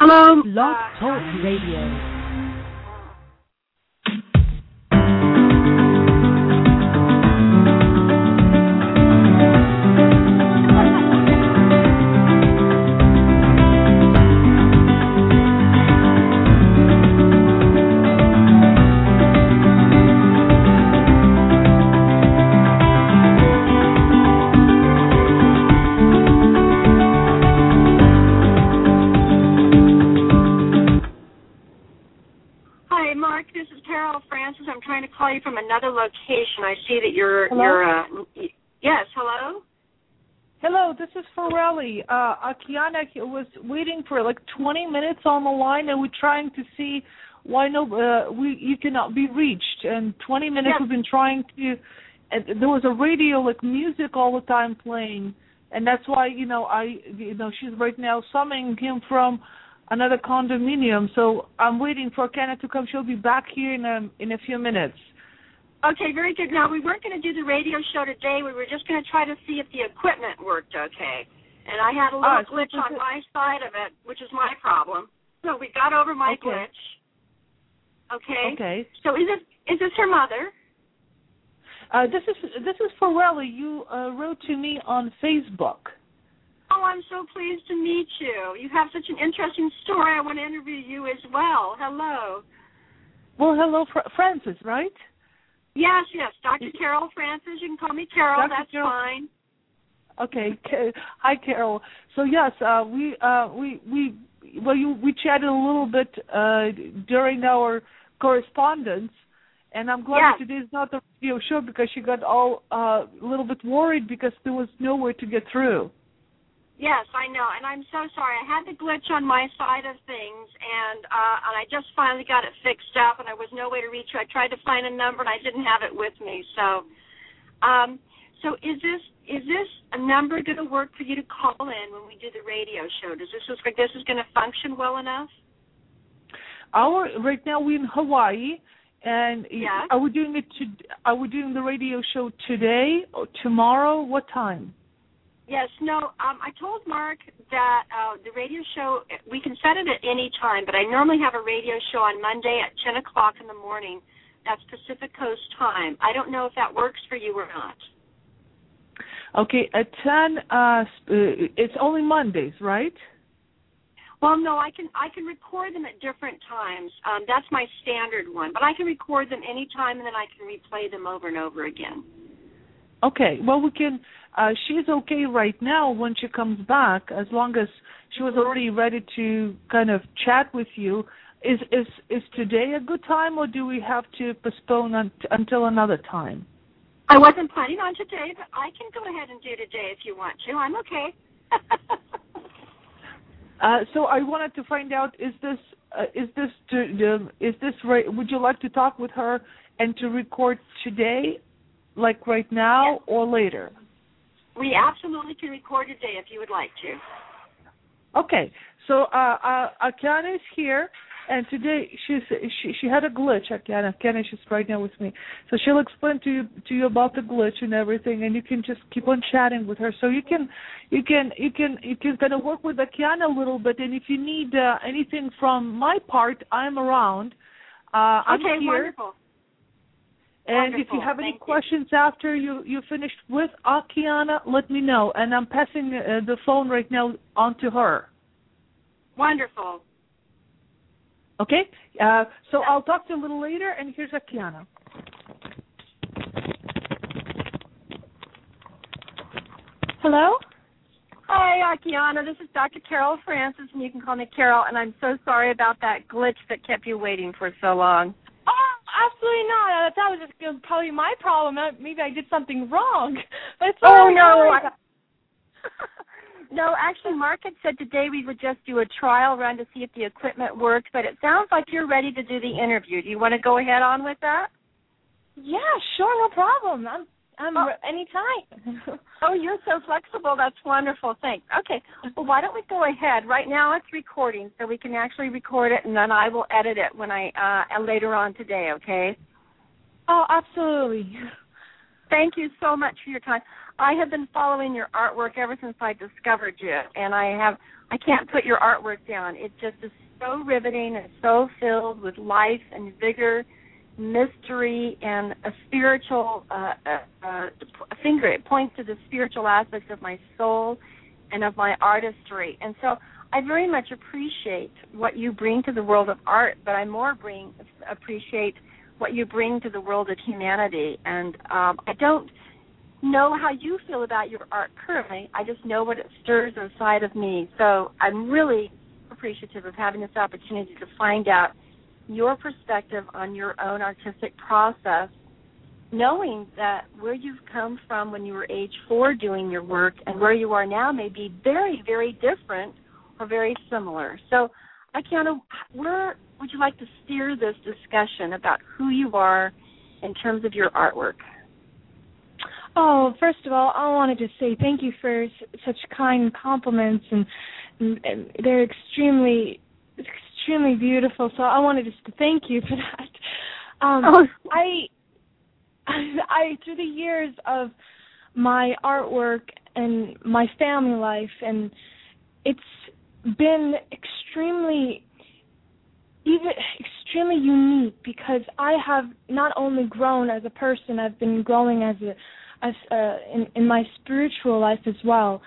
Hello. Blog Talk Radio. Uh, Akiane was waiting for like 20 minutes on the line, and we're trying to see why no, uh, we you cannot be reached. And 20 minutes Yes. we've been trying to. And there was a radio like music all the time playing, and that's why you know I you know she's right now summoning him from another condominium. So I'm waiting for Akiane to come. She'll be back here in a in a few minutes. Okay, very good. Now we weren't going to do the radio show today. We were just going to try to see if the equipment worked okay. And I had a little Ah, so glitch on my side of it, which is my problem. So we got over my Okay. glitch. Okay. Okay. So is it is this her mother? Uh, this is this is Forelli. You uh, wrote to me on Facebook. Oh, I'm so pleased to meet you. You have such an interesting story. I want to interview you as well. Hello. Well, hello, Fr- Francis, right? Yes, yes, Dr. Carol Francis. You can call me Carol. Dr. That's Carol. fine. Okay. Hi, Carol. So yes, uh, we uh, we we well, you we chatted a little bit uh, during our correspondence, and I'm glad Yes. today's not the radio show because she got all uh, a little bit worried because there was nowhere to get through. Yes, I know, and I'm so sorry. I had the glitch on my side of things, and uh, and I just finally got it fixed up, and there was no way to reach you. I tried to find a number, and I didn't have it with me. So, um, so is this is this a number going to work for you to call in when we do the radio show? Does this look like this is going to function well enough? Our right now we're in Hawaii, and Yes. are we doing it? To, are we doing the radio show today or tomorrow? What time? Yes, no. Um, I told Mark that uh, the radio show we can set it at any time, but I normally have a radio show on Monday at ten o'clock in the morning. That's Pacific Coast time. I don't know if that works for you or not. Okay, at ten. Uh, uh, it's only Mondays, right? Well, no, I can I can record them at different times. Um, that's my standard one, but I can record them any time, and then I can replay them over and over again. Okay. Well, we can. Uh, she's okay right now when she comes back, as long as she was already ready to kind of chat with you. Is is is today a good time, or do we have to postpone un- until another time? I wasn't planning on today, but I can go ahead and do today if you want to. I'm okay. Uh, so I wanted to find out: is this uh, is this to, the is this right? Would you like to talk with her and to record today, like right now, Yes. or later? we absolutely can record today if you would like to. Okay, so uh, uh, Akiane is here, and today she's she she had a glitch. Akiane, Akiane, she's right now with me, so she'll explain to you to you about the glitch and everything, and you can just keep on chatting with her. So you can you can you can you can kind of work with Akiane a little bit, and if you need uh, anything from my part, I'm around. Uh, I'm okay, here. wonderful. And if you have any Thank you. questions after you you finished with Akiane, let me know. And I'm passing uh, the phone right now on to her. Wonderful. Okay? Uh, so I'll talk to you a little later, and here's Akiane. Hello? Hi, Akiane. This is Dr. Carol Francis, and you can call me Carol. And I'm so sorry about that glitch that kept you waiting for so long. Oh, absolutely not. That was just you know, probably my problem. Uh, Maybe I did something wrong. But it's Oh, no, I- about- no, actually, Mark had said today we would just do a trial run to see if the equipment worked. But it sounds like you're ready to do the interview. Do you want to go ahead on with that? Yeah, sure, no problem. I'm I'm Oh. anytime. Oh, you're so flexible. That's wonderful. Thanks. Okay. Well, why don't we go ahead? Right now it's recording, so we can actually record it, and then I will edit it when I uh later on today. Okay. oh, absolutely. Thank you so much for your time. I have been following your artwork ever since I discovered you, and I have I can't put your artwork down. It just is so riveting and so filled with life and vigor, mystery, and a spiritual uh, uh, uh, finger. It points to the spiritual aspects of my soul and of my artistry. And so I very much appreciate what you bring to the world of art, but I more bring appreciate what you bring to the world of humanity. And um, I don't know how you feel about your art currently. I just know what it stirs inside of me. So I'm really appreciative of having this opportunity to find out your perspective on your own artistic process, knowing that where you've come from when you were age four doing your work and where you are now may be very, very different or very similar. So, Akiane, where would you like to steer this discussion about who you are in terms of your artwork? Oh, first of all, I wanted to say thank you for such kind compliments, and, and they're extremely, extremely beautiful. So I wanted just to thank you for that. Um, oh. I, I through the years of my artwork and my family life, and it's been extremely even extremely unique because I have not only grown as a person, I've been growing as a as uh, in in my spiritual life as well.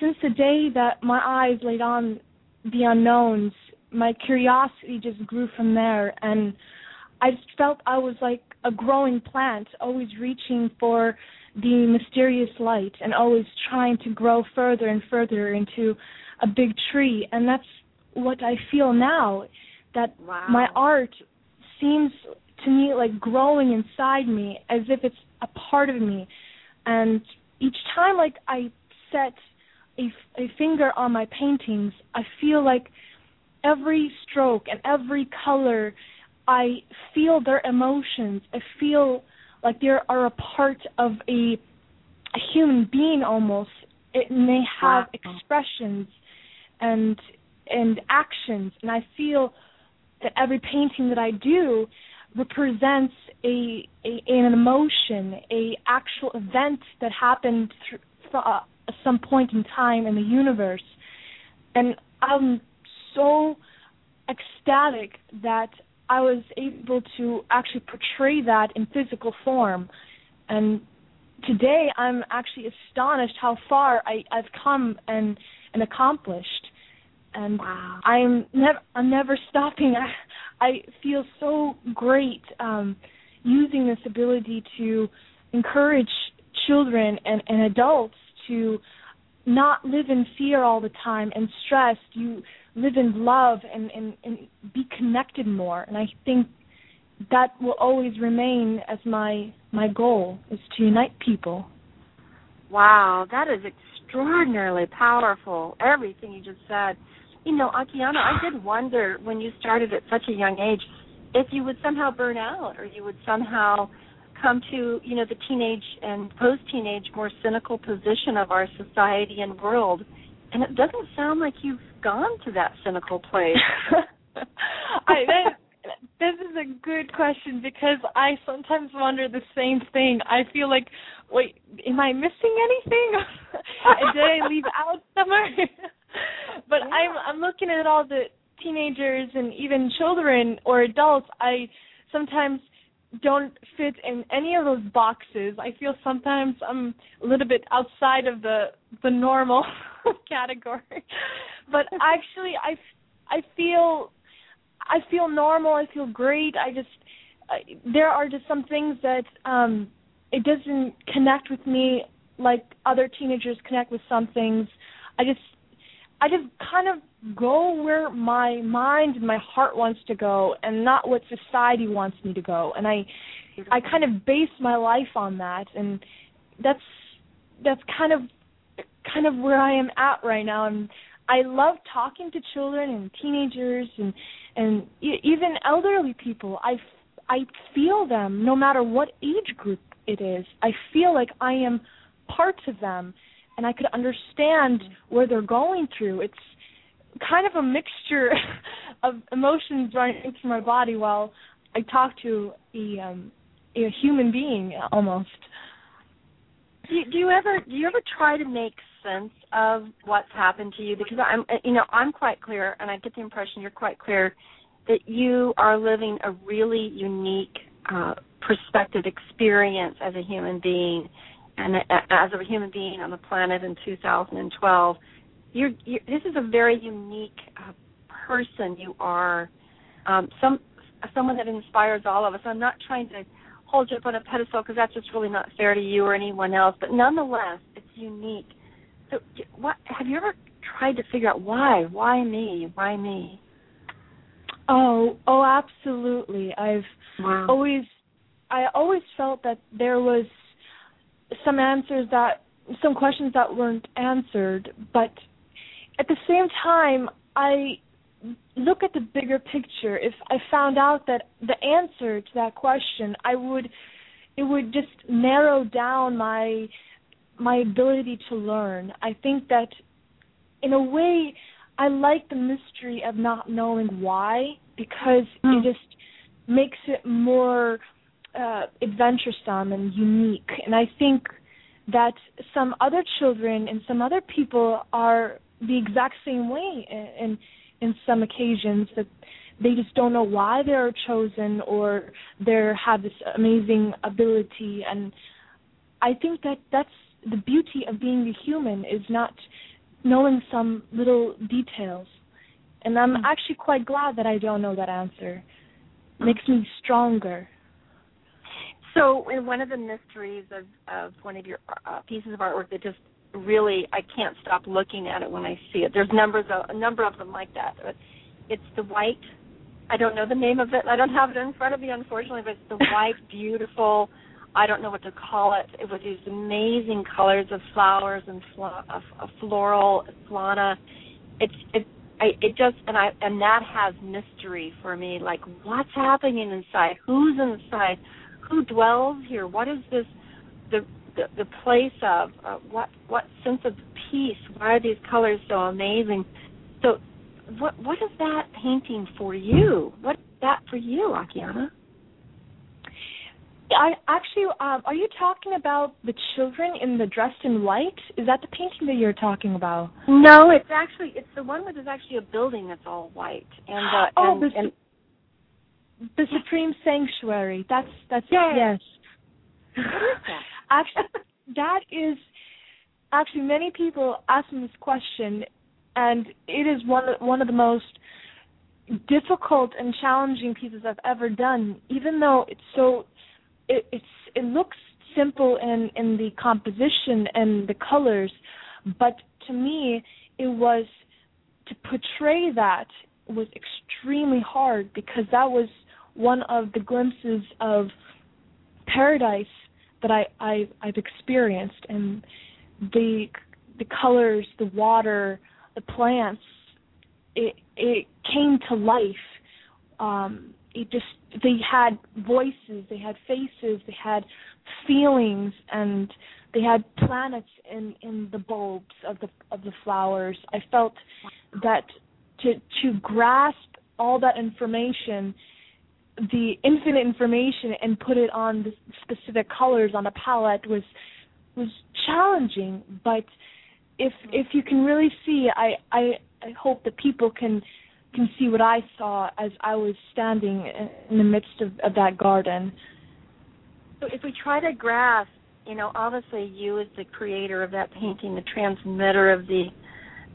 Since the day that my eyes laid on the unknowns, my curiosity just grew from there, and I just felt I was like a growing plant, always reaching for the mysterious light and always trying to grow further and further into a big tree. And that's what I feel now that wow. my art seems to me like growing inside me as if it's a part of me and each time like i set a, a finger on my paintings i feel like every stroke and every color i feel their emotions i feel like they are a part of a a human being almost it may have wow. expressions and and actions. And i feel that every painting that i do represents a, a an emotion, a actual event that happened through, uh, some point in time in the universe, and I'm so ecstatic that I was able to actually portray that in physical form, and today I'm actually astonished how far I, I've come and and accomplished and wow. I'm never I'm never stopping. I I feel so great um using this ability to encourage children and, and adults to not live in fear all the time and stress. You live in love and, and, and be connected more. And I think that will always remain as my my goal is to unite people. Wow, that is extraordinarily powerful. Everything you just said you know, Akiane, I did wonder when you started at such a young age if you would somehow burn out or you would somehow come to, you know, the teenage and post teenage more cynical position of our society and world. And it doesn't sound like you've gone to that cynical place. I that, this is a good question because I sometimes wonder the same thing. I feel like, wait, am I missing anything? Did I leave out somewhere? but yeah. I'm I'm looking at all the teenagers and even children or adults. I sometimes don't fit in any of those boxes. I feel sometimes I'm a little bit outside of the the normal category. But actually I I feel I feel normal. I feel great. I just I, there are just some things that um it doesn't connect with me like other teenagers connect with some things. I just I just kind of go where my mind and my heart wants to go and not what society wants me to go. And I I kind of base my life on that and that's that's kind of kind of where I am at right now and I love talking to children and teenagers and and even elderly people. I I feel them no matter what age group it is. I feel like I am part of them and I could understand where they're going through. It's kind of a mixture of emotions running through my body while I talk to a um a human being almost. Do you, do you ever do you ever try to make sense of what's happened to you? Because I'm you know I'm quite clear, and I get the impression you're quite clear that you are living a really unique uh, perspective experience as a human being, and as a human being on the planet in 2012. You're, you're this is a very unique uh, person you are. Um, some someone that inspires all of us. I'm not trying to hold you up on a pedestal because that's just really not fair to you or anyone else. But nonetheless, it's unique. So, what have you ever tried to figure out why? Why me? Why me? Oh, oh, absolutely. I've wow. always, I always felt that there was some answers that, some questions that weren't answered, but at the same time, I look at the bigger picture. If I found out that the answer to that question, I would it would just narrow down my my ability to learn. I think that in a way I like the mystery of not knowing why because mm. it hmm. just makes it more uh adventuresome and unique. And I think that some other children and some other people are the exact same way and in some occasions that they just don't know why they're chosen or they have this amazing ability and i think that that's the beauty of being a human is not knowing some little details and i'm mm-hmm. actually quite glad that i don't know that answer it makes me stronger so in one of the mysteries of of one of your uh, pieces of artwork that just really I can't stop looking at it when I see it. There's numbers of, a number of them like that. It's the white. I don't know the name of it. I don't have it in front of me, unfortunately. But it's the white, beautiful. I don't know what to call it. It was these amazing colors of flowers and fl- of floral fauna. It's it. I, it just and I and that has mystery for me. Like what's happening inside? Who's inside? Who dwells here? What is this? The the, the place of uh, what what sense of peace. Why are these colors so amazing? So, what what is that painting for you? What is that for you, Akiane? I actually, um, are you talking about the children in the dressed in white? Is that the painting that you're talking about? No, it's actually it's the one where there's actually a building that's all white and uh, oh, and, the, and the Supreme Sanctuary. That's that's yes. yes. What is that? actually, that is actually many people ask me this question, and it is one of, one of the most difficult and challenging pieces I've ever done. Even though it's so, it, it's it looks simple in in the composition and the colors, but to me, it was to portray that was extremely hard because that was one of the glimpses of paradise that I, I I've experienced and the the colors, the water, the plants, it it came to life. Um, it just they had voices, they had faces, they had feelings, and they had planets in in the bulbs of the of the flowers. I felt that to to grasp all that information the infinite information and put it on the specific colors on a palette was was challenging. But if if you can really see i i i hope that people can can see what i saw as i was standing in the midst of, of that garden. So if we try to grasp you know obviously you as the creator of that painting the transmitter of the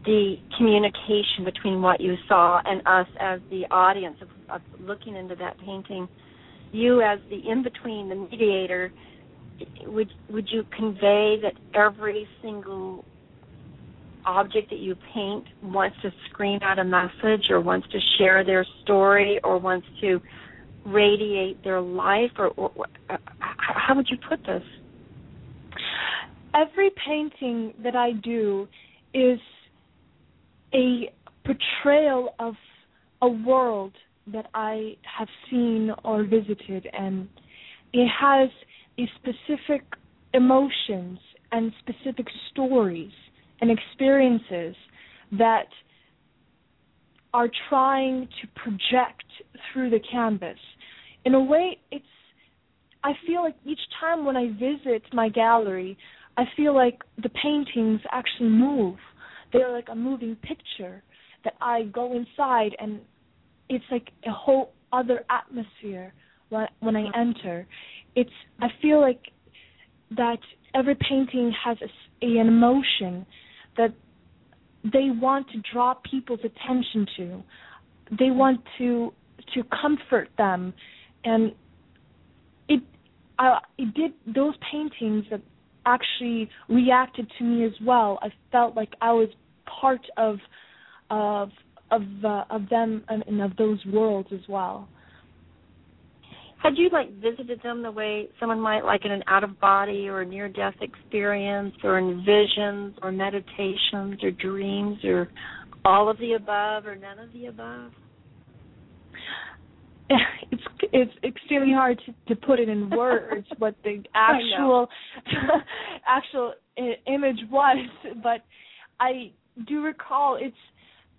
the communication between what you saw and us as the audience of, of looking into that painting. You as the in between, the mediator, would would you convey that every single object that you paint wants to scream out a message or wants to share their story or wants to radiate their life or, or, or uh, how would you put this every painting that i do is a portrayal of a world that I have seen or visited, and it has a specific emotions and specific stories and experiences that are trying to project through the canvas. In a way, it's I feel like each time when I visit my gallery, I feel like the paintings actually move. They're like a moving picture that I go inside and it's like a whole other atmosphere when when I mm-hmm. enter. It's I feel like that every painting has a, an emotion that they want to draw people's attention to. They want to to comfort them, and it I it did those paintings that actually reacted to me as well. I felt like I was part of of of uh, of them and, of those worlds as well. Had you like visited them the way someone might like in an out of body or near death experience or in visions or meditations or dreams or all of the above or none of the above? It's it's extremely hard to, to put it in words what the actual actual image was, but I do recall it's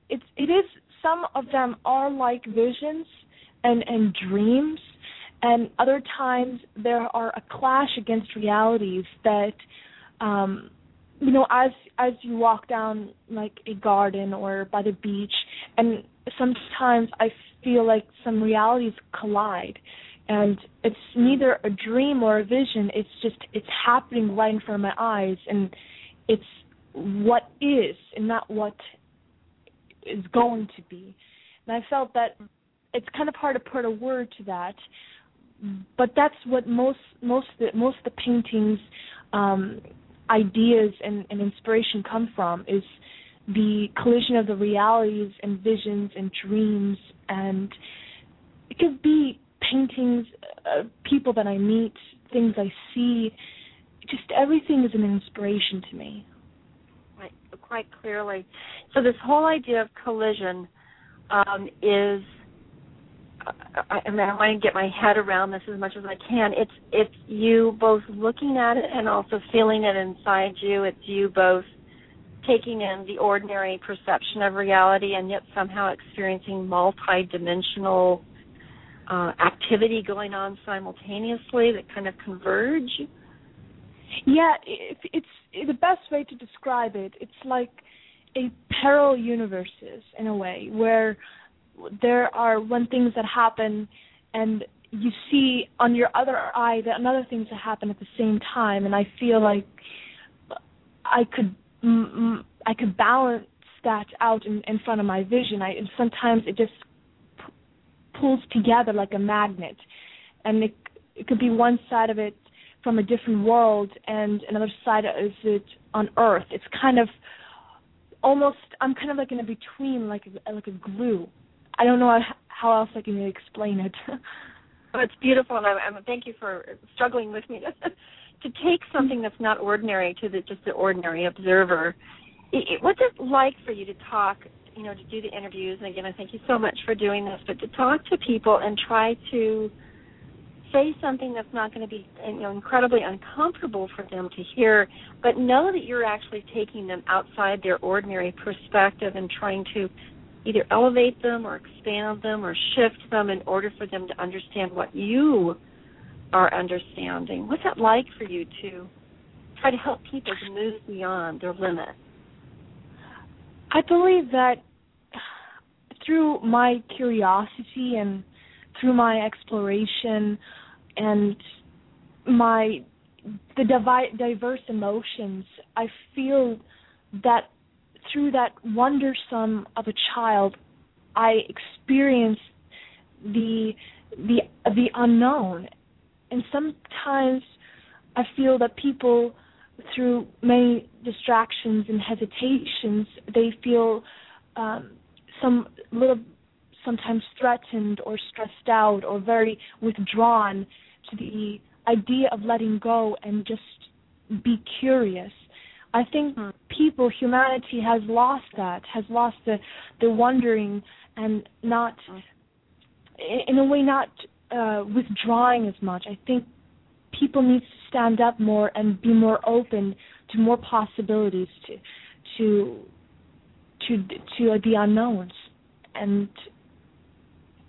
it's it is some of them are like visions and and dreams and other times there are a clash against realities that um you know as as you walk down like a garden or by the beach and sometimes i feel like some realities collide. And it's neither a dream or a vision. It's just it's happening right in front of my eyes. And it's what is and not what is going to be. And i felt that it's kind of hard to put a word to that. But that's what most most the, most of the paintings um, ideas and, and inspiration come from is the collision of the realities and visions and dreams and it could be paintings uh, people that i meet things i see just everything is an inspiration to me right quite clearly so this whole idea of collision um, is I, I mean, I want to get my head around this as much as I can. It's it's you both looking at it and also feeling it inside you. It's you both taking in the ordinary perception of reality and yet somehow experiencing multi-dimensional uh, activity going on simultaneously that kind of converge. Yeah, it, it's it, the best way to describe it. It's like a parallel universes in a way where there are one things that happen and you see on your other eye that another things that happen at the same time and i feel like i could i could balance that out in, in front of my vision. I and sometimes it just p- pulls together like a magnet. And it it could be one side of it from a different world and another side is it on earth. It's kind of almost i'm kind of like in a between like a, like a glue. I don't know how else I can explain it. oh, it's beautiful, and I'm, I'm, thank you for struggling with me to, take something that's not ordinary to the just the ordinary observer. It, it, what's it like for you to talk? You know, to do the interviews, and again, I thank you so much for doing this. But to talk to people and try to say something that's not going to be you know incredibly uncomfortable for them to hear but know that you're actually taking them outside their ordinary perspective and trying to either elevate them or expand them or shift them in order for them to understand what you are understanding. What's that like for you to try to help people to move beyond their limits? I believe that through my curiosity and through my exploration and my the divi- diverse emotions, I feel that through that wondersome of a child, I experienced the the the unknown, and sometimes I feel that people, through many distractions and hesitations, they feel um, some little sometimes threatened or stressed out or very withdrawn to the idea of letting go and just be curious I think hmm. people, humanity has lost that, has lost the the wondering and not, hmm. in a way, not uh, withdrawing as much. I think people need to stand up more and be more open to more possibilities to to to to the unknowns and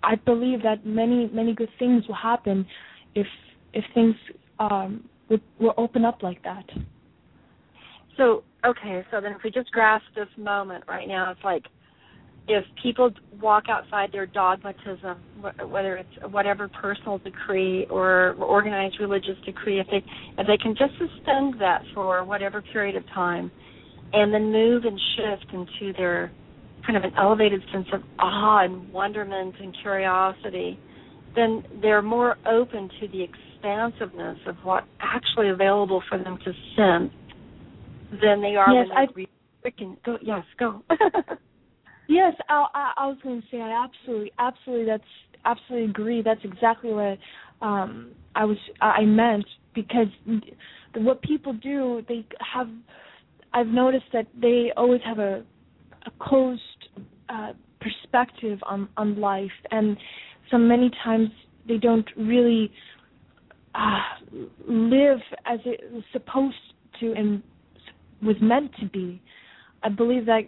I believe that many many good things will happen if if things um, would will open up like that. So okay, so then if we just grasp this moment right now, it's like if people walk outside their dogmatism, whether it's whatever personal decree or organized religious decree, if they if they can just suspend that for whatever period of time, and then move and shift into their kind of an elevated sense of awe and wonderment and curiosity, then they're more open to the expansiveness of what's actually available for them to sense than they are yes, when they're freaking go. Yes, go. Yes, I, I, I was going to say I absolutely, absolutely, that's absolutely agree. That's exactly what um, I was I meant because what people do, they have. I've noticed that they always have a, a closed uh, perspective on on life, and so many times they don't really uh, live as it was supposed to and was meant to be. I believe that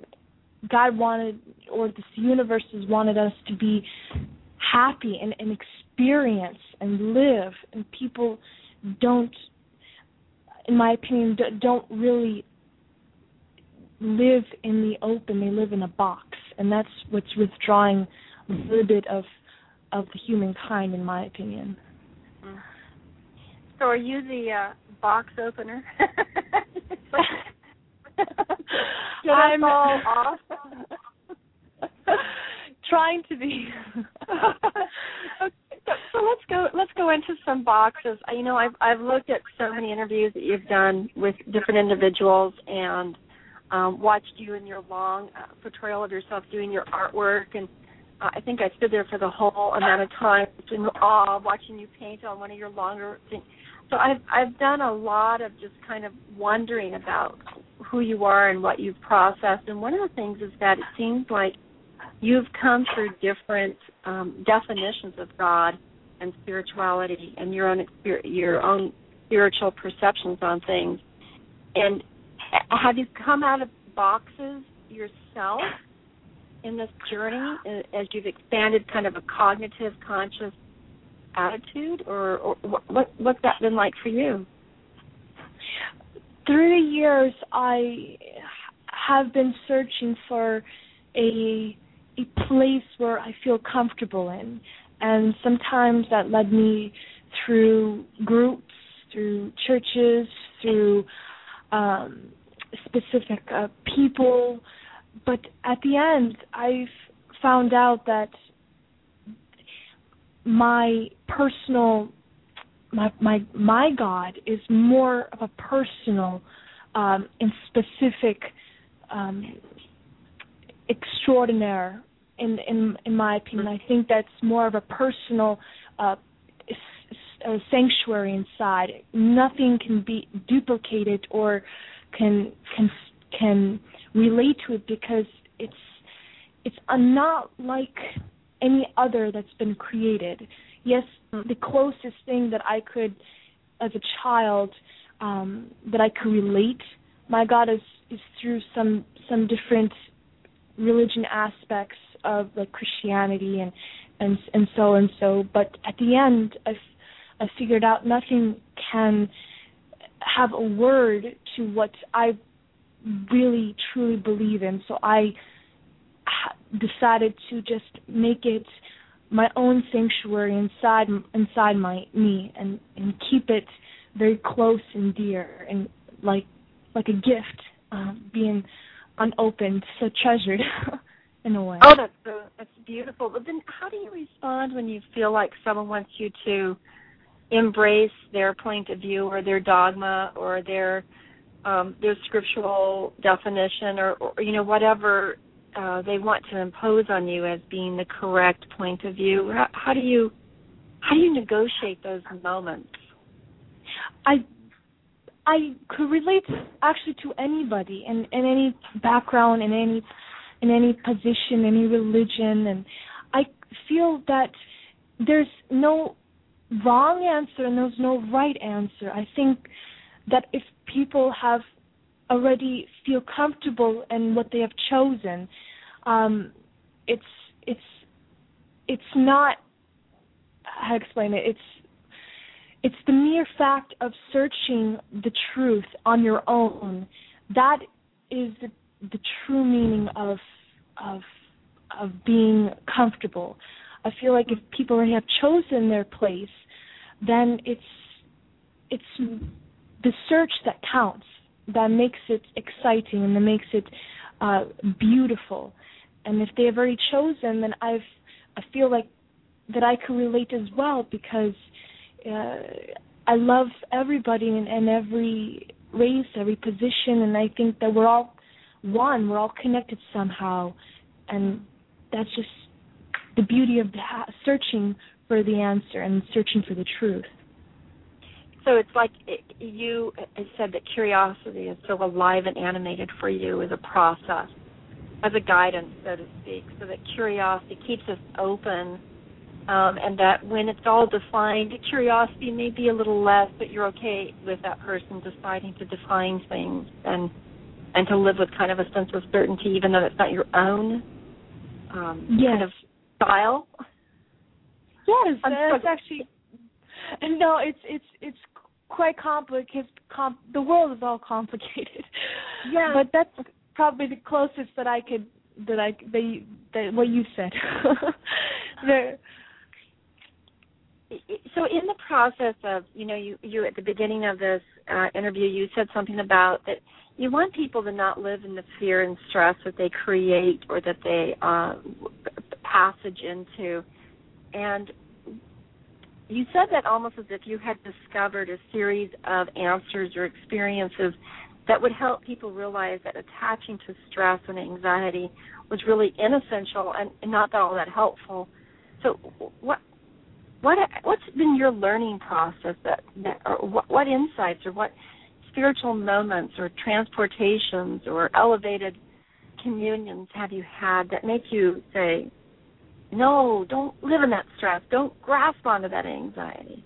God wanted, or this universe has wanted us to be happy and, and experience and live, and people don't, in my opinion, don't really live in the open. They live in a box, and that's what's withdrawing a little bit of of the humankind, in my opinion. So, are you the uh, box opener? I'm all off. Trying to be. okay, so, so let's go. Let's go into some boxes. You know, I've I've looked at so many interviews that you've done with different individuals and um, watched you in your long uh, portrayal of yourself doing your artwork and. Uh, I think I stood there for the whole amount of time in awe watching you paint on one of your longer things. So I've I've done a lot of just kind of wondering about who you are and what you've processed. And one of the things is that it seems like you've come through different um, definitions of God and spirituality and your own your own spiritual perceptions on things. And have you come out of boxes yourself in this journey uh, as you've expanded kind of a cognitive conscious attitude or, or what what's that been like for you? through the years, I have been searching for a a place where I feel comfortable in, and sometimes that led me through groups, through churches, through um, specific uh, people. But at the end, I've found out that my personal my my my God is more of a personal um, and specific, um, extraordinary. In in in my opinion, I think that's more of a personal uh, a sanctuary inside. Nothing can be duplicated or can can can relate to it because it's it's not like any other that's been created yes, the closest thing that I could, as a child, um, that I could relate, my God is is through some some different religion aspects of like Christianity and and and so and so. But at the end, I I figured out nothing can have a word to what I really truly believe in. So I decided to just make it my own sanctuary inside inside my me and and keep it very close and dear and like like a gift um, being unopened so treasured in a way. Oh that's so, that's beautiful. But then how do you respond when you feel like someone wants you to embrace their point of view or their dogma or their um, their scriptural definition or, or you know whatever uh, they want to impose on you as being the correct point of view. How, how do you how do you negotiate those moments? I I could relate actually to anybody in, in any background, in any in any position, any religion, and I feel that there's no wrong answer and there's no right answer. I think that if people have already feel comfortable in what they have chosen. Um, it's it's it's not how to explain it. It's it's the mere fact of searching the truth on your own that is the, the true meaning of of of being comfortable. I feel like if people already have chosen their place, then it's it's the search that counts, that makes it exciting and that makes it uh, beautiful. And if they have already chosen, then I've I feel like that I can relate as well because uh, I love everybody and, and every race, every position, and I think that we're all one. We're all connected somehow, and that's just the beauty of the searching for the answer and searching for the truth. So it's like it, you said that curiosity is still alive and animated for you as a process, as a guidance, so to speak. So that curiosity keeps us open, um, and that when it's all defined, curiosity may be a little less, but you're okay with that person deciding to define things and and to live with kind of a sense of certainty, even though it's not your own um, yes. kind of style. Yes, that's actually no. It's it's it's quite complicated. Com- the world is all complicated. Yeah, but that's probably the closest that I could that I they that what you said. there. So in the process of you know you you at the beginning of this uh, interview you said something about that you want people to not live in the fear and stress that they create or that they uh, passage into, and you said that almost as if you had discovered a series of answers or experiences that would help people realize that attaching to stress and anxiety was really inessential and not all that helpful. So, what what what's been your learning process that, that or what, what insights or what spiritual moments or transportations or elevated communions have you had that make you say no, don't live in that stress. Don't grasp onto that anxiety.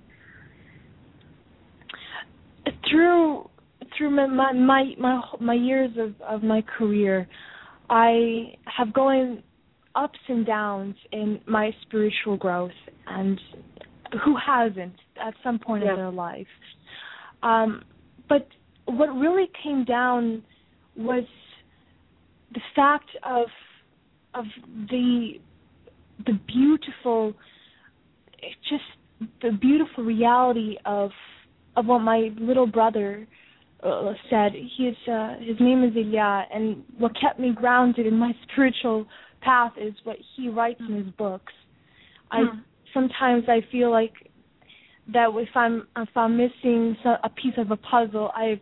Through through my my my my, my years of of my career, I have gone ups and downs in my spiritual growth, and who hasn't at some point yes. in their life? Um, but what really came down was the fact of of the the beautiful just the beautiful reality of of what my little brother uh, said his uh, his name is Ilya and what kept me grounded in my spiritual path is what he writes in his books i hmm. sometimes i feel like that if i'm if i'm missing a piece of a puzzle i've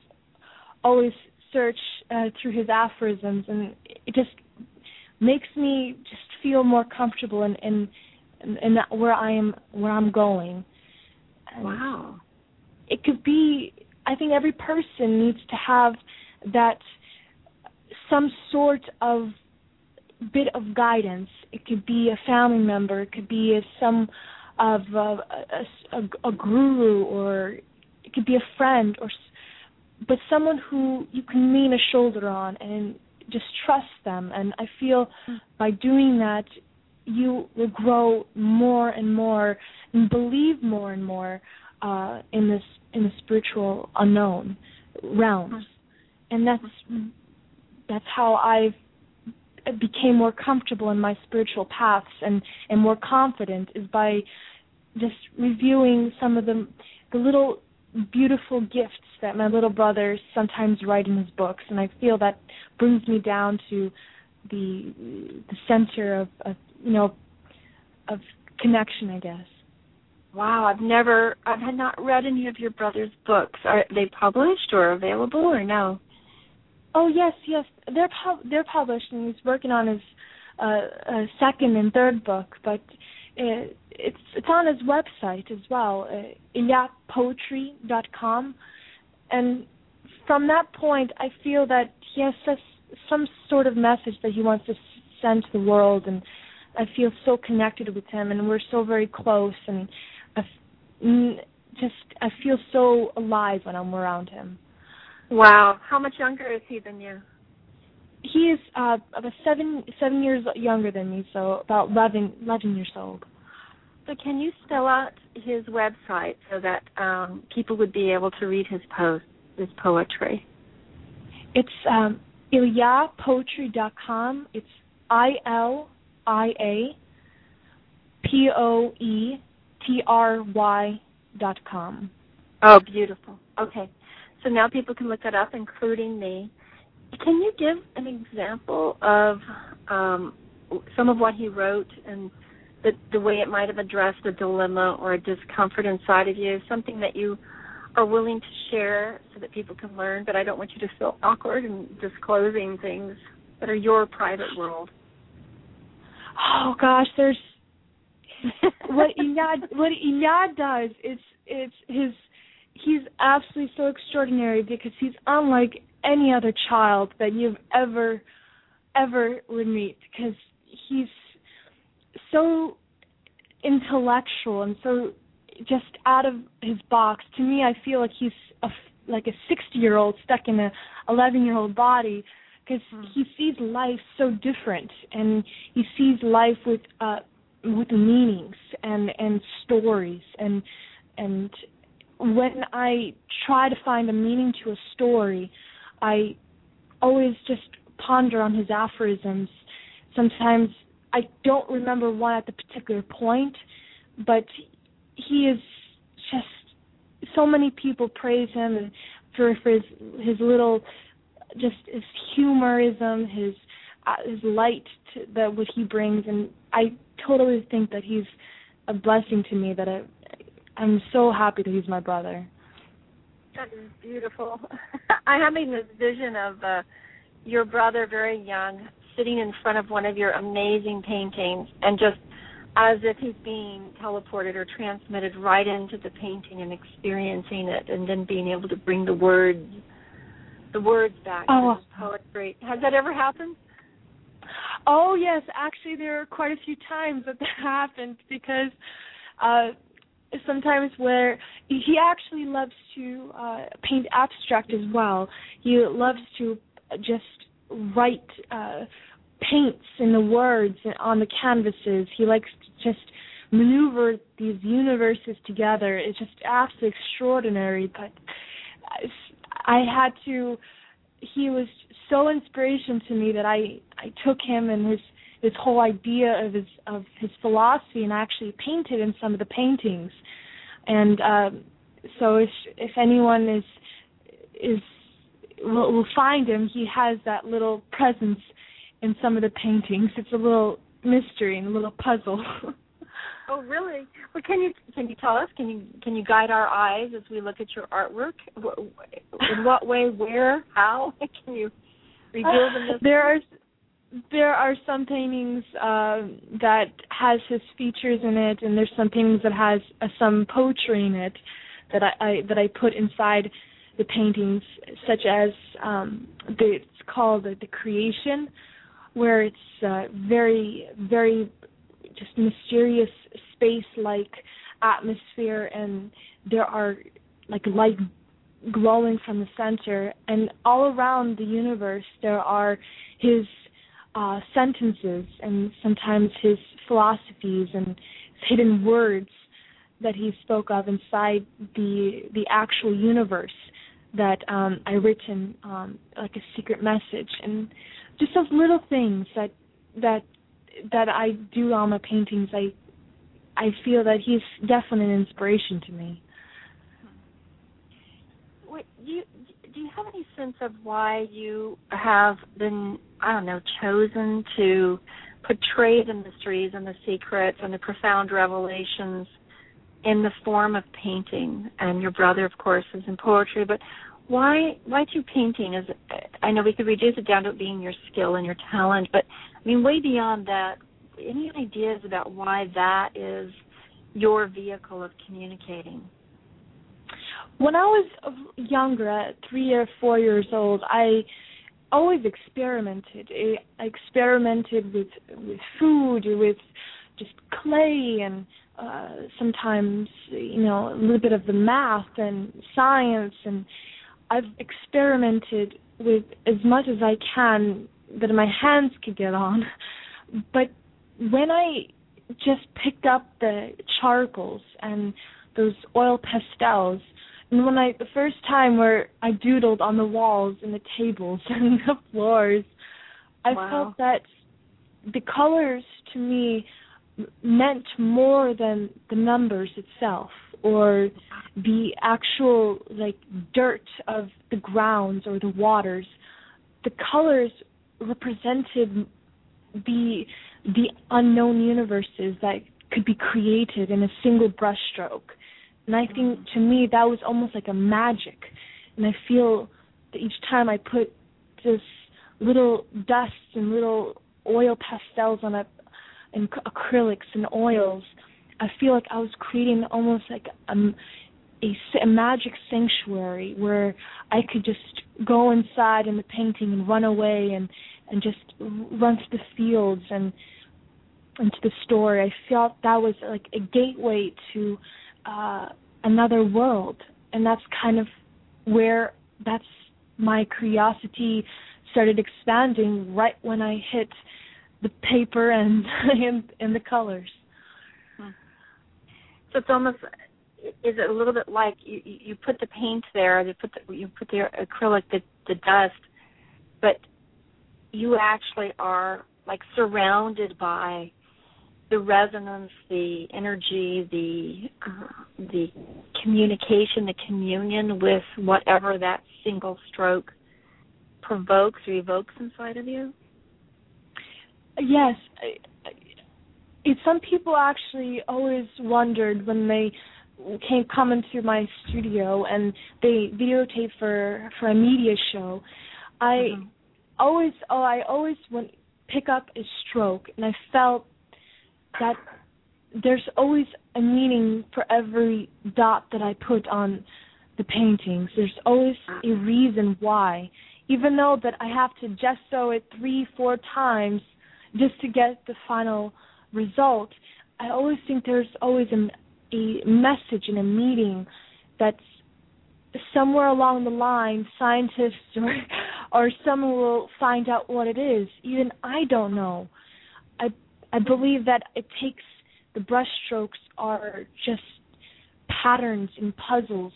always searched uh, through his aphorisms and it just makes me just feel more comfortable in in, in where I am where I'm going. And wow. It could be I think every person needs to have that some sort of bit of guidance. It could be a family member, it could be a, some of uh, a, a, a, a guru or it could be a friend or but someone who you can lean a shoulder on and just trust them. And i feel mm. by doing that you will grow more and more and believe more and more uh in this in the spiritual unknown realms. Mm. And that's mm-hmm. that's how i became more comfortable in my spiritual paths and and more confident is by just reviewing some of the the little beautiful gifts that my little brother sometimes write in his books, and I feel that brings me down to the the center of, of you know of connection, I guess. Wow, I've never, I've had not read any of your brother's books. Are they published or available or no? Oh yes, yes, they're pub- they're published, and he's working on his uh, uh, second and third book. But it, it's it's on his website as well, uh, ilyakpoetry.com, and from that point, I feel that he has some sort of message that he wants to send to the world, and I feel so connected with him, and we're so very close, and I just I feel so alive when I'm around him. Wow, how much younger is he than you? He is uh, about seven seven years younger than me, so about 11, 11 years old. So can you spell out his website so that um, people would be able to read his post, his poetry? It's um, ilyapoetry.com. It's I L I A P O E T R Y dot com. Oh, beautiful. Okay. So now people can look it up, including me. Can you give an example of um, some of what he wrote and the, the way it might have addressed a dilemma or a discomfort inside of you, something that you are willing to share so that people can learn, but I don't want you to feel awkward in disclosing things that are your private world. Oh gosh, there's what Iyad what Iyad does is it's his he's absolutely so extraordinary because he's unlike any other child that you've ever ever would meet because he's so intellectual and so just out of his box. To me, I feel like he's a, like a 60 year old stuck in a 11 year old body because mm. he sees life so different and he sees life with uh with meanings and and stories and and when I try to find a meaning to a story, I always just ponder on his aphorisms. Sometimes I don't remember one at the particular point, but he is just so many people praise him and for, for his his little just his humorism, his uh, his light to, that what he brings, and I totally think that he's a blessing to me. That I I'm so happy that he's my brother. That is beautiful. I have this vision of uh, your brother, very young, sitting in front of one of your amazing paintings, and just as if he's being teleported or transmitted right into the painting and experiencing it, and then being able to bring the words, the words back oh. to poetry. Has that ever happened? Oh yes, actually there are quite a few times that that happened because uh sometimes where he actually loves to uh paint abstract as well. He loves to just write uh paints in the words on the canvases. He likes to just maneuver these universes together. It's just absolutely extraordinary. But I had to. He was so inspiration to me that I I took him and his his whole idea of his of his philosophy and actually painted in some of the paintings. And uh, so if if anyone is is will, will find him, he has that little presence in some of the paintings. It's a little mystery and a little puzzle. oh, really? Well, can you can you tell us? Can you can you guide our eyes as we look at your artwork? In what way? Where? How? Can you reveal them? There are there are some paintings uh, that has his features in it, and there's some paintings that has uh, some poetry in it that I, I that I put inside the paintings, such as um, the, it's called the, the Creation, where it's uh, very, very just mysterious space-like atmosphere, and there are like light glowing from the center, and all around the universe there are his uh, sentences and sometimes his philosophies and hidden words that he spoke of inside the the actual universe that um, I written um, like a secret message and just those little things that that that I do on my paintings. I I feel that he's definitely an inspiration to me. Wait, you do you have any sense of why you have been I don't know chosen to portray the mysteries and the secrets and the profound revelations in the form of painting and your brother of course is in poetry but why why do painting is I know we could reduce it down to it being your skill and your talent, but I mean way beyond that, any ideas about why that is your vehicle of communicating? When I was younger, three or four years old, I always experimented. I experimented with with food, with just clay and uh sometimes you know a little bit of the math and science and I've experimented with as much as I can that my hands could get on. But when I just picked up the charcoals and those oil pastels. And when I the first time where I doodled on the walls and the tables and the floors, I wow. felt that the colors to me meant more than the numbers itself or the actual like dirt of the grounds or the waters the colors represented the the unknown universes that could be created in a single brushstroke and i think to me that was almost like a magic and i feel that each time i put this little dust and little oil pastels on a and acrylics and oils, I feel like I was creating almost like um, a, a, a magic sanctuary where I could just go inside in the painting and run away and and just run to the fields and into the story. I felt that was like a gateway to uh another world, and that's kind of where that's my curiosity started expanding right when I hit the paper and and, and the colors. Hmm. So it's almost is it a little bit like you you put the paint there, you put the, you put the acrylic, the the dust, but you actually are like surrounded by the resonance, the energy, the uh, the communication, the communion with whatever that single stroke provokes or evokes inside of you. Yes. It, some people actually always wondered when they came come into my studio and they videotape for for a media show. I mm-hmm. always oh I always went pick up a stroke and I felt that there's always a meaning for every dot that I put on the paintings. There's always a reason why. Even though that I have to gesso it three, four times just to get the final result. I always think there's always a, a message in a meeting that's somewhere along the line scientists or or someone will find out what it is. Even I don't know. I I believe that it takes the brushstrokes are just patterns and puzzles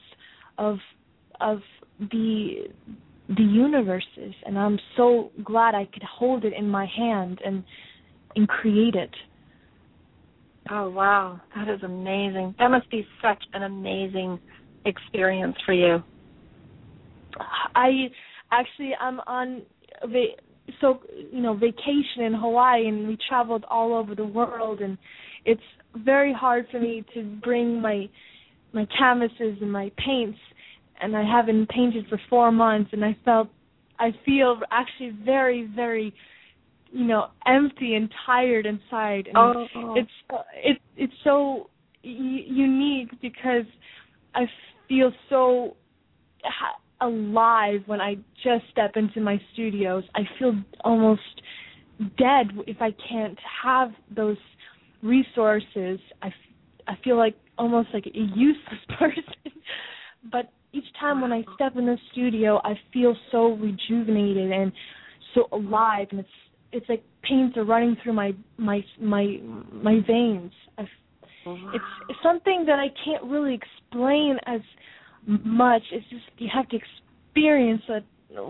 of of the the universes and I'm so glad I could hold it in my hand and and create it. Oh wow, that is amazing. That must be such an amazing experience for you. I actually I'm on so you know vacation in Hawaii and we traveled all over the world and it's very hard for me to bring my my canvases and my paints and I haven't painted for four months, and I felt I feel actually very very you know empty and tired inside and oh, oh. it's it it's so unique because I feel so alive when I just step into my studios. I feel almost dead if I can't have those resources. I, f- I feel like almost like a useless person. but each time when I step in the studio, I feel so rejuvenated and so alive, and it's it's like pains are running through my my my my veins. Mm-hmm. It's, it's something that I can't really explain as much. It's just you have to experience what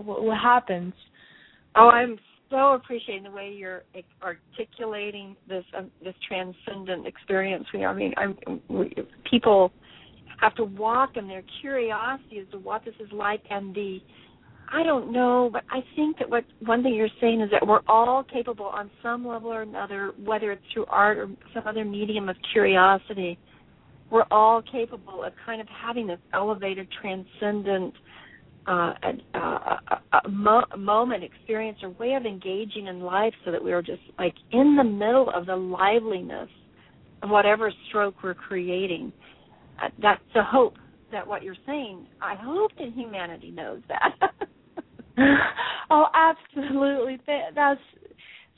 what happens. Oh, I'm so appreciating the way you're articulating this um, this transcendent experience. We, I mean, I'm we, people have to walk in their curiosity as to what this is like and the I don't know, but I think that what one thing you're saying is that we're all capable on some level or another, whether it's through art or some other medium of curiosity, we're all capable of kind of having this elevated, transcendent uh, a, a, a, mo- moment, experience, or way of engaging in life, so that we are just like in the middle of the liveliness of whatever stroke we're creating uh, that's a hope that what you're saying. I hope that humanity knows that. oh, absolutely. That's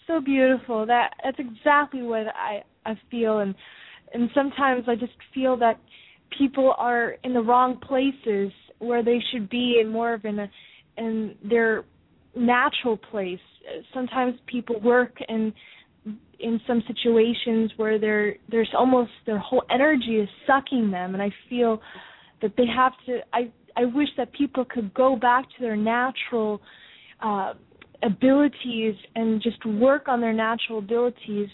so beautiful. That that's exactly what I I feel, and and sometimes I just feel that people are in the wrong places where they should be, and more of in a in their natural place. Sometimes people work and in some situations where they're there's almost their whole energy is sucking them and I feel that they have to I I wish that people could go back to their natural uh abilities and just work on their natural abilities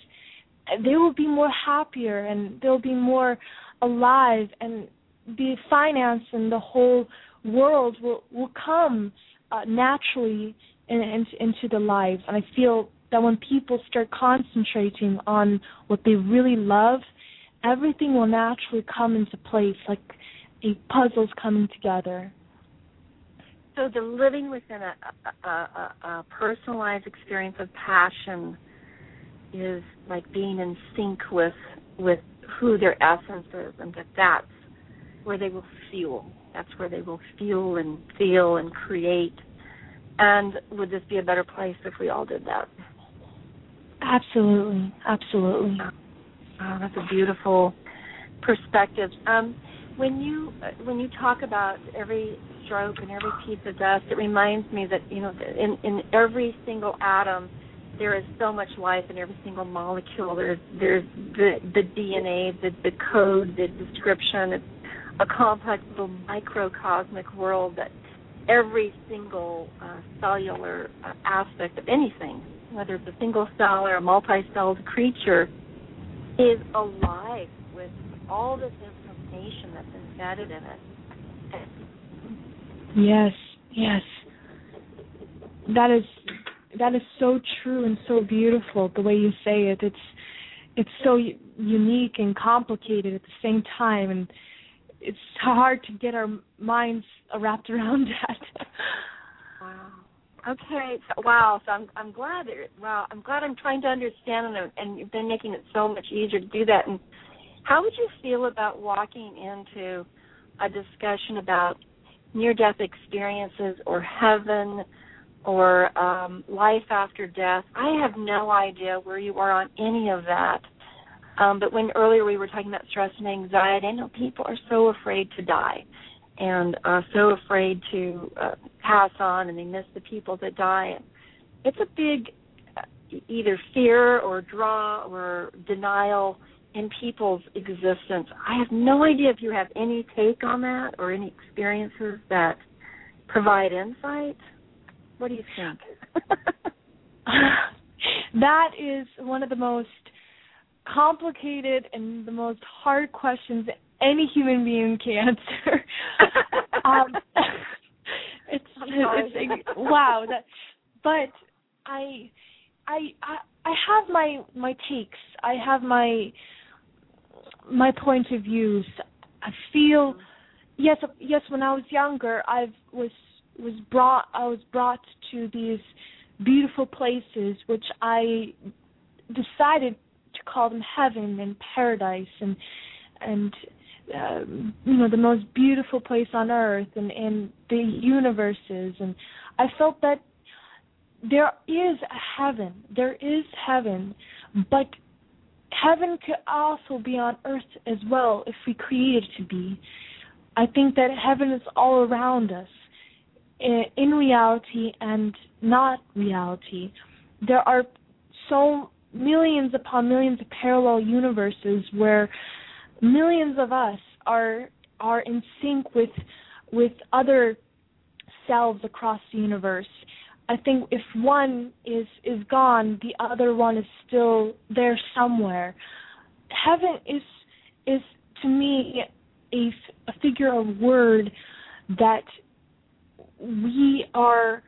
they will be more happier and they'll be more alive and the finance and the whole world will will come uh, naturally in, in, into the lives. And i feel that when people start concentrating on what they really love everything will naturally come into place like a puzzle's coming together. So the living within a, a, a, a personalized experience of passion is like being in sync with with who their essence is, and that that's where they will feel. That's where they will feel and feel and create. And would this be a better place if we all did that? Absolutely, absolutely. Oh, that's a beautiful perspective. Um, when you when you talk about every stroke and every piece of dust, it reminds me that you know in in every single atom there is so much life in every single molecule. There's there's the the DNA, the the code, the description. It's a complex little microcosmic world that every single uh, cellular uh, aspect of anything, whether it's a single cell or a multi-celled creature, is alive with all this information that's embedded in it. Yes, yes. That is that is so true and so beautiful the way you say it. It's it's so unique and complicated at the same time, and it's hard to get our minds uh, wrapped around that. wow. Okay. So, wow. So I'm I'm glad. That, wow. I'm glad I'm trying to understand and and you've been making it so much easier to do that. And how would you feel about walking into a discussion about near death experiences or heaven or um, life after death. I have no idea where you are on any of that. Um, but when earlier we were talking about stress and anxiety, I know people are so afraid to die and uh, so afraid to uh, pass on, and they miss the people that die. It's a big uh, either fear or draw or denial in people's existence. I have no idea if you have any take on that or any experiences that provide insight. What do you think? that is one of the most complicated and the most hard questions any human being can answer. um, it's, it's wow that, but I, I, I, I have my my takes. I have my my point of views. I feel yes, yes. When I was younger, I was was brought I was brought to these beautiful places which I decided to call them heaven and paradise and and um, you know the most beautiful place on earth and and the universes. And I felt that there is a heaven there is heaven but heaven could also be on earth as well if we create it to be. I think that heaven is all around us in reality and not reality. There are so millions upon millions of parallel universes where millions of us are are in sync with with other selves across the universe. I think if one is is gone, the other one is still there somewhere. Heaven is is to me a, a figure of word that we are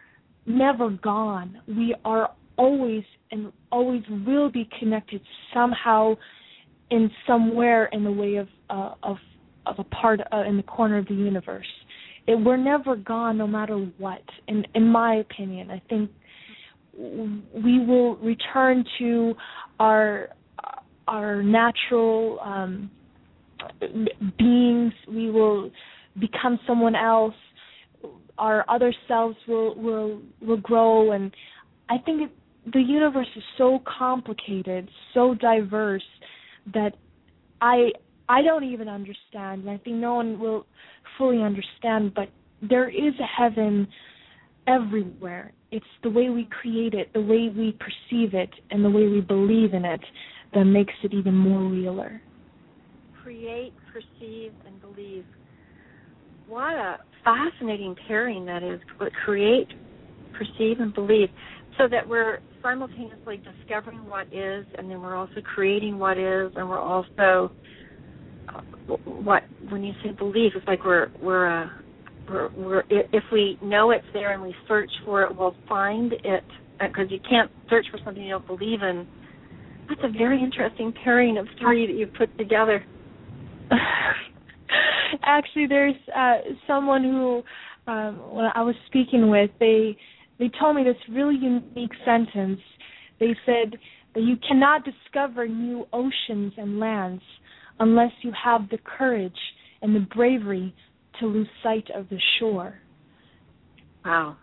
never gone. We are always and always will be connected somehow in somewhere in the way of uh, of of a part uh, in the corner of the universe. It, we're never gone, no matter what. In in my opinion, I think we will return to our our natural um, beings. We will become someone else our other selves will will will grow and i think it, the universe is so complicated so diverse that i i don't even understand and i think no one will fully understand but there is a heaven everywhere. It's the way we create it, the way we perceive it, and the way we believe in it that makes it even more realer. Create, perceive, and believe. What a fascinating pairing that is. Create, perceive, and believe. So that we're simultaneously discovering what is, and then we're also creating what is, and we're also uh, what when you say believe, it's like we're we're uh, we're, we're if we know it's there and we search for it, we'll find it because uh, you can't search for something you don't believe in. That's a very interesting pairing of three that you've put together. Actually, there's uh, someone who um, when I was speaking with, they they told me this really unique sentence. They said that you cannot discover new oceans and lands unless you have the courage and the bravery to lose sight of the shore. Wow.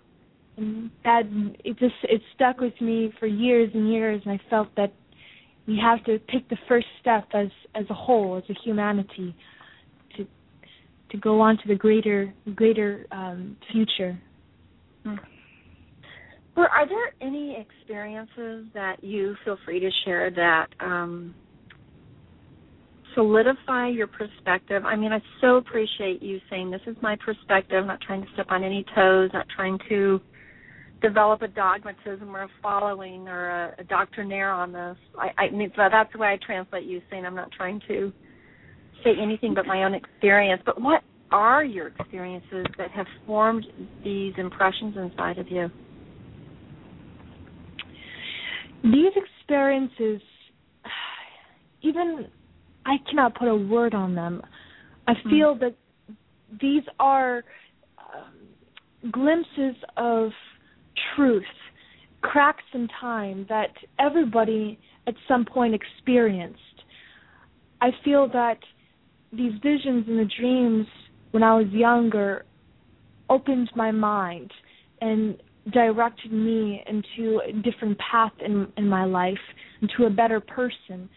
And that it just it stuck with me for years and years and I felt that we have to take the first step as as a whole, as a humanity, to go on to the greater greater um, future. Well, are there any experiences that you feel free to share that um, solidify your perspective. I mean, I so appreciate you saying this is my perspective, not trying to step on any toes, not trying to develop a dogmatism or a following or a, a doctrinaire on this. I, I mean, so that's the way I translate you, saying I'm not trying to say anything but my own experience. But what are your experiences that have formed these impressions inside of you? These experiences, even I cannot put a word on them. I hmm. feel mm. that these are um, glimpses of truth, cracks in time that everybody at some point experienced. I feel that these visions and the dreams when I was younger opened my mind and directed me into a different path in in my life, into a better person.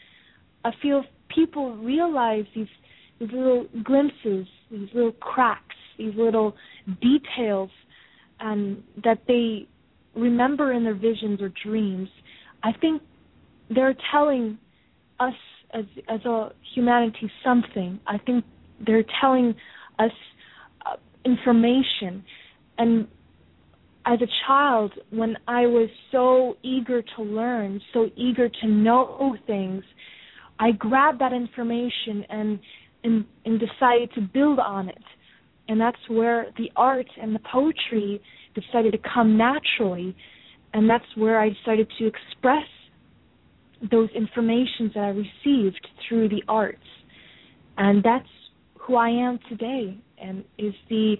I feel people realize these these little glimpses, these little cracks, these little details, and that they remember in their visions or dreams, I think they're telling us as as a humanity something. I think they're telling us uh, information, and as a child, when I was so eager to learn, so eager to know things, I grabbed that information and and and decided to build on it. And that's where the art and the poetry decided to come naturally. And that's where I decided to express those informations that I received through the arts. And that's who I am today and is the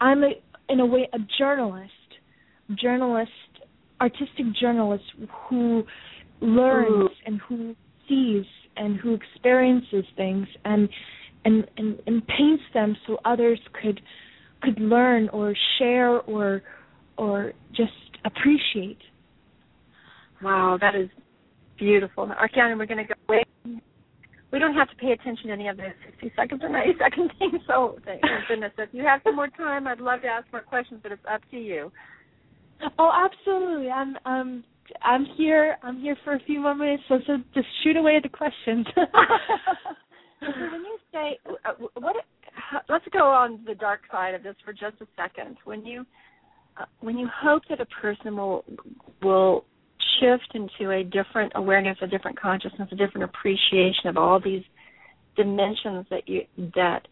I'm a, in a way a journalist, journalist, artistic journalist who learns and who sees and who experiences things and and and, and paints them so others could could learn or share or or just appreciate. Wow, that is beautiful. Akiane, we're going to go away. We don't have to pay attention to any of the 60 seconds or 90 second things. So, thank goodness, if you have some more time, I'd love to ask more questions, but it's up to you. Oh, absolutely. I'm um I'm here. I'm here for a few more minutes, so, so just shoot away the questions. so when you say uh, what, let's go on the dark side of this for just a second. When you uh, when you hope that a person will will shift into a different awareness, a different consciousness, a different appreciation of all these dimensions that you that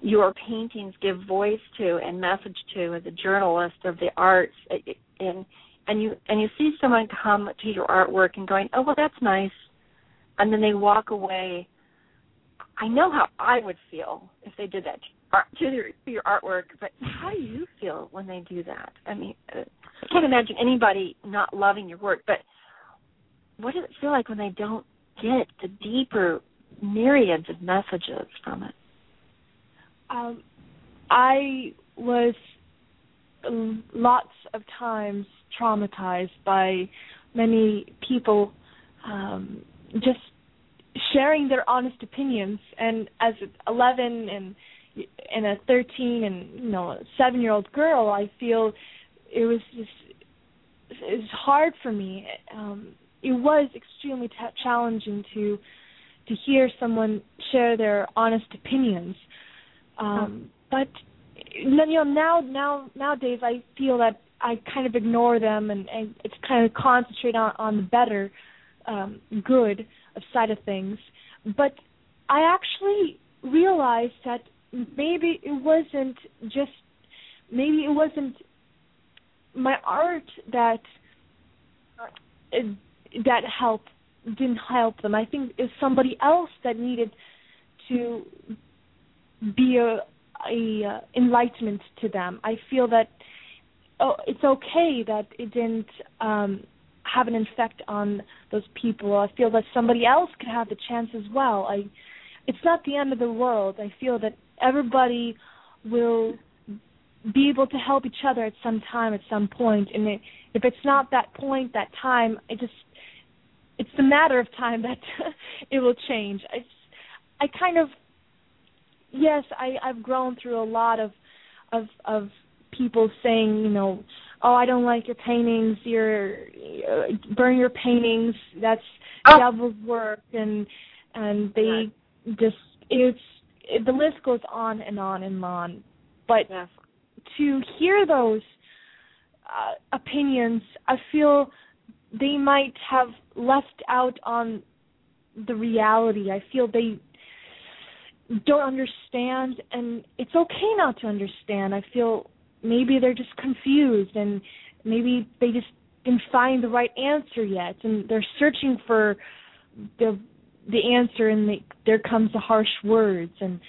your paintings give voice to and message to as a journalist of the arts and and you and you see someone come to your artwork and going, "Oh, well, that's nice," and then they walk away. I know how I would feel if they did that to your, to your artwork, but how do you feel when they do that? I mean, uh, I can't imagine anybody not loving your work, but what does it feel like when they don't get the deeper myriads of messages from it? Um, I was lots of times traumatized by many people um, just sharing their honest opinions. And as 11 and and a 13 and you know 7 year old girl I feel it was just it was hard for me. Um it was extremely t- challenging to to hear someone share their honest opinions. Um but you know now now nowadays I feel that I kind of ignore them and, and it's kind of concentrate on on the better um good of side of things. But I actually realized that maybe it wasn't just maybe it wasn't my art that uh, that helped didn't help them. I think it's somebody else that needed to be a, a uh, enlightenment to them. I feel that oh, it's okay that it didn't um, have an effect on those people. I feel that somebody else could have the chance as well. I it's not the end of the world. I feel that everybody will be able to help each other at some time, at some point. and it, if it's not that point, that time, it just it's a matter of time that it will change. I, I kind of yes, I I've grown through a lot of of of people saying, you know, oh, I don't like your paintings. You're uh, burn your paintings. That's oh. devil's work, and and they just it's it, the list goes on and on and on. But to hear those uh, opinions, I feel they might have left out on the reality. I feel they don't understand, and it's okay not to understand. I feel maybe they're just confused, and maybe they just didn't find the right answer yet, and they're searching for the the answer and the, there comes the harsh words and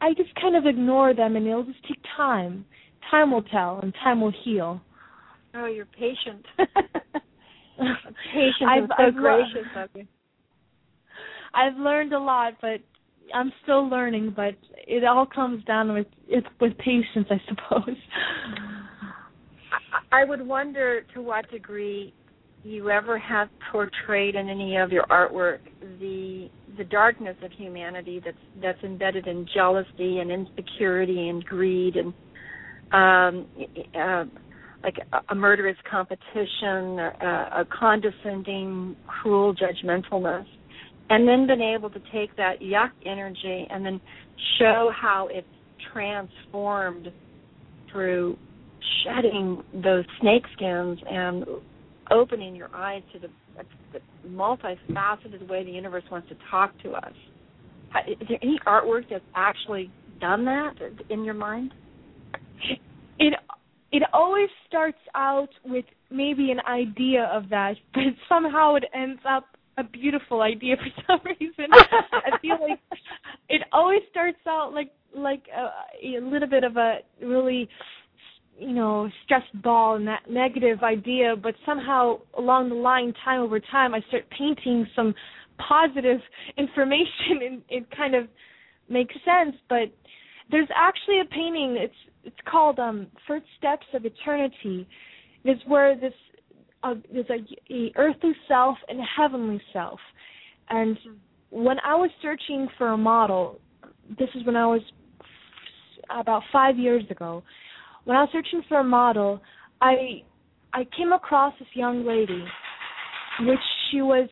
I just kind of ignore them and it'll just take time. Time will tell and time will heal. Oh, you're patient. patient I've, and so I've gracious of you. I've learned a lot, but I'm still learning. But it all comes down with it, with patience, I suppose. I would wonder to what degree you ever have portrayed in any of your artwork the the darkness of humanity that's that's embedded in jealousy and insecurity and greed and um uh, like a, murderous competition a, a condescending cruel judgmentalness? And then been able to take that yuck energy and then show how it's transformed through shedding those snake skins and opening your eyes to the, the multifaceted way the universe wants to talk to us. Is there any artwork that's actually done that in your mind? It it always starts out with maybe an idea of that, but somehow it ends up a beautiful idea for some reason. I feel like it always starts out like like a, a little bit of a really you know stressed ball and that negative idea but somehow along the line time over time i start painting some positive information and it kind of makes sense. But there's actually a painting it's it's called um first steps of eternity. It's where this uh, there's a, a earthly self and a heavenly self. And when i was searching for a model this is when i was about five years ago when I was searching for a model, I I came across this young lady, which she was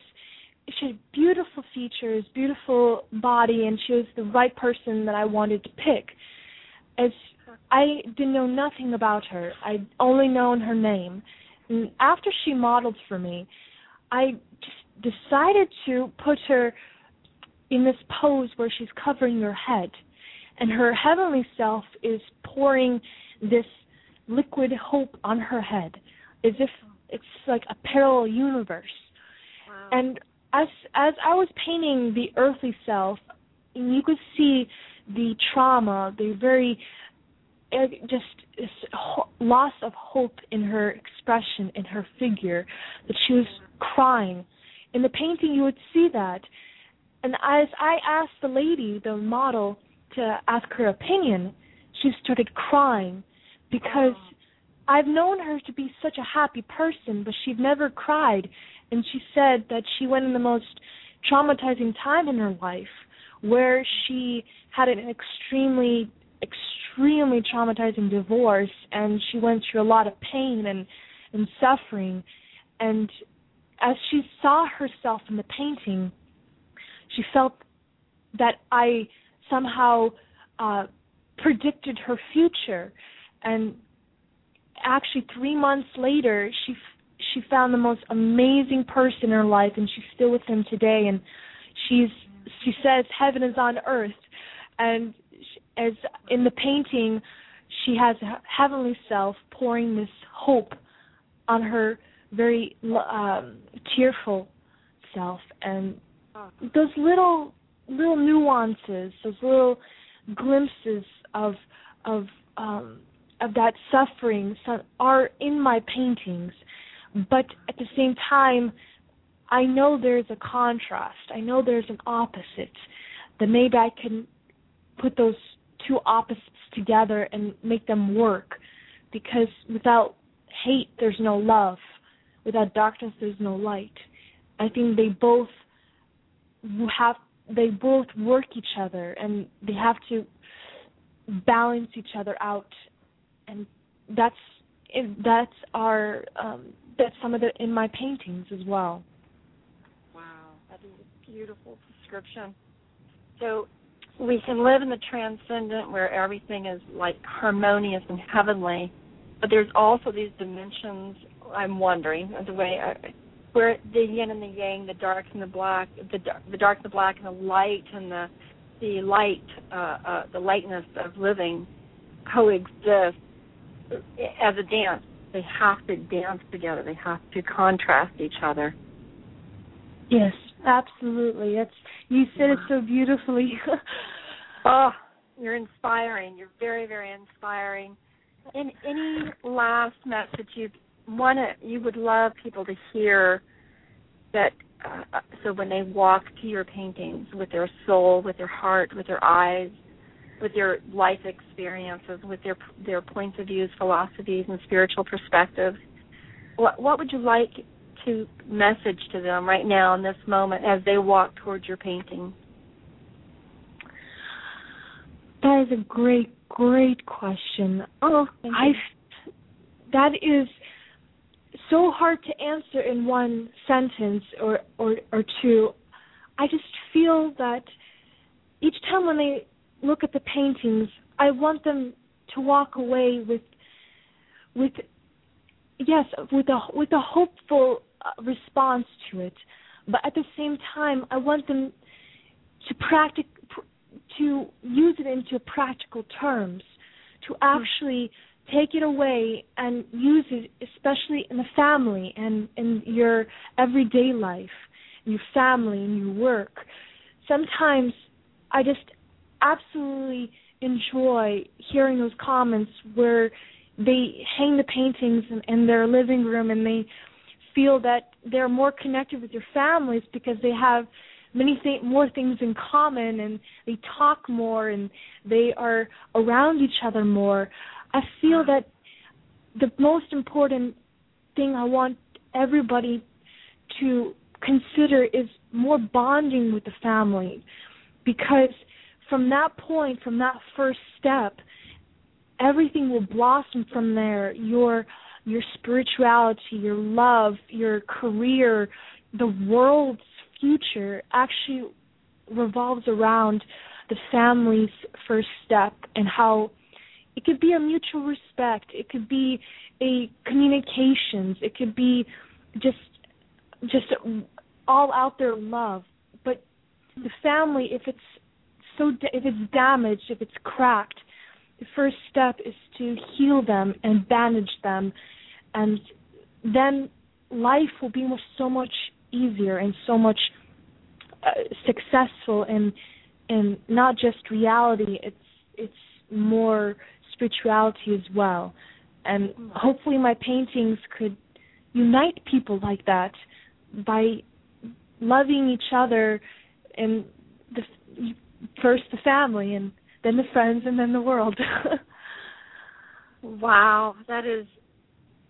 she had beautiful features, beautiful body, and she was the right person that I wanted to pick. As I didn't know nothing about her, I'd only known her name. And after she modeled for me, I just decided to put her in this pose where she's covering her head, and her heavenly self is pouring this liquid hope on her head as if it's like a parallel universe. Wow. And as as I was painting the earthly self, you could see the trauma, the very eh, just this loss of hope in her expression, in her figure, that she was crying. In the painting, you would see that. And as I asked the lady, the model, to ask her opinion, she started crying because I've known her to be such a happy person, but she'd never cried. And she said that she went in the most traumatizing time in her life where she had an extremely extremely traumatizing divorce and she went through a lot of pain and and suffering. And as she saw herself in the painting she felt that I somehow uh predicted her future and actually 3 months later she she found the most amazing person in her life and she's still with him today. And she's she says heaven is on earth. And as in the painting she has a heavenly self pouring this hope on her very um tearful self. And those little little nuances those little glimpses of of um of that suffering are in my paintings. But at the same time i know there's a contrast. I know there's an opposite. That maybe i can put those two opposites together and make them work. Because without hate there's no love. Without darkness there's no light. I think they both have they both work each other and they have to balance each other out and that's that's our um that's some of the in my paintings as well. Wow that is a beautiful description. So we can live in the transcendent where everything is like harmonious and heavenly but there's also these dimensions i'm wondering the way I, where the yin and the yang the dark and the black the the dark and the black and the light and the the light uh, uh the lightness of living coexist as a dance they have to dance together. They have to contrast each other. Yes absolutely. It's you said it so beautifully. Oh you're inspiring. You're very very inspiring. And any last message you want to you would love people to hear that uh, so when they walk to your paintings with their soul with their heart with their eyes with your life experiences, with their their points of views, philosophies, and spiritual perspectives. What what would you like to message to them right now in this moment as they walk towards your painting? That is a great, great question. Oh, I that is so hard to answer in one sentence or or or two. I just feel that each time when they look at the paintings, I want them to walk away with with yes, with a with a hopeful uh, response to it. But at the same time, I want them to practic to use it into practical terms, to actually take it away and use it, especially in the family and in your everyday life, your family and your work. Sometimes I just absolutely enjoy hearing those comments where they hang the paintings in, in their living room and they feel that they're more connected with their families because they have many th- more things in common and they talk more and they are around each other more. I feel that the most important thing I want everybody to consider is more bonding with the family because from that point, from that first step, everything will blossom from there. Your your spirituality, your love, your career, the world's future actually revolves around the family's first step and how it could be a mutual respect, it could be a communications, it could be just just all out there love. But the family, if it's so if it's damaged, if it's cracked, the first step is to heal them and bandage them, and then life will be so much easier and so much uh, successful in in not just reality. It's it's more spirituality as well, and hopefully my paintings could unite people like that by loving each other and the first the family and then the friends and then the world. wow, that is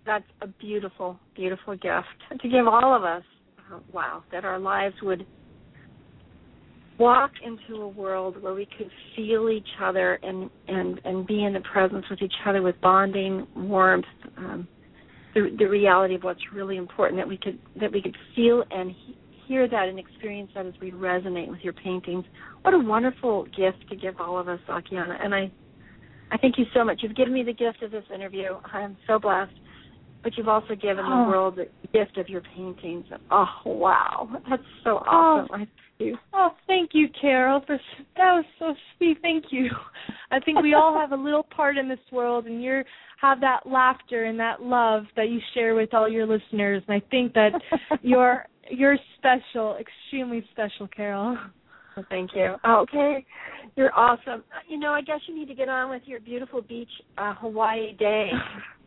that's a beautiful, beautiful gift to give all of us. wow, that our lives would walk into a world where we could feel each other and and and be in the presence with each other with bonding warmth um, the the reality of what's really important that we could that we could feel and hear that and experience that as we resonate with your paintings what a wonderful gift to give all of us Akiane. and I I thank you so much you've given me the gift of this interview I'm so blessed but you've also given oh. the world the gift of your paintings oh wow that's so oh. awesome oh. I, you. Oh, thank you, Carol. For that was so sweet. Thank you. I think we all have a little part in this world, and you have that laughter and that love that you share with all your listeners. And I think that you're you're special, extremely special, Carol. thank you. Okay, you're awesome. You know, I guess you need to get on with your beautiful beach uh, Hawaii day,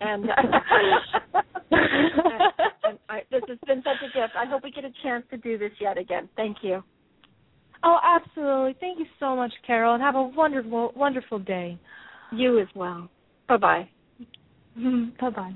and, and, and I, this has been such a gift. I hope we get a chance to do this yet again. Thank you. Oh, absolutely. Thank you so much, Carol, and have a wonderful, wonderful day. You as well. Bye bye. bye bye.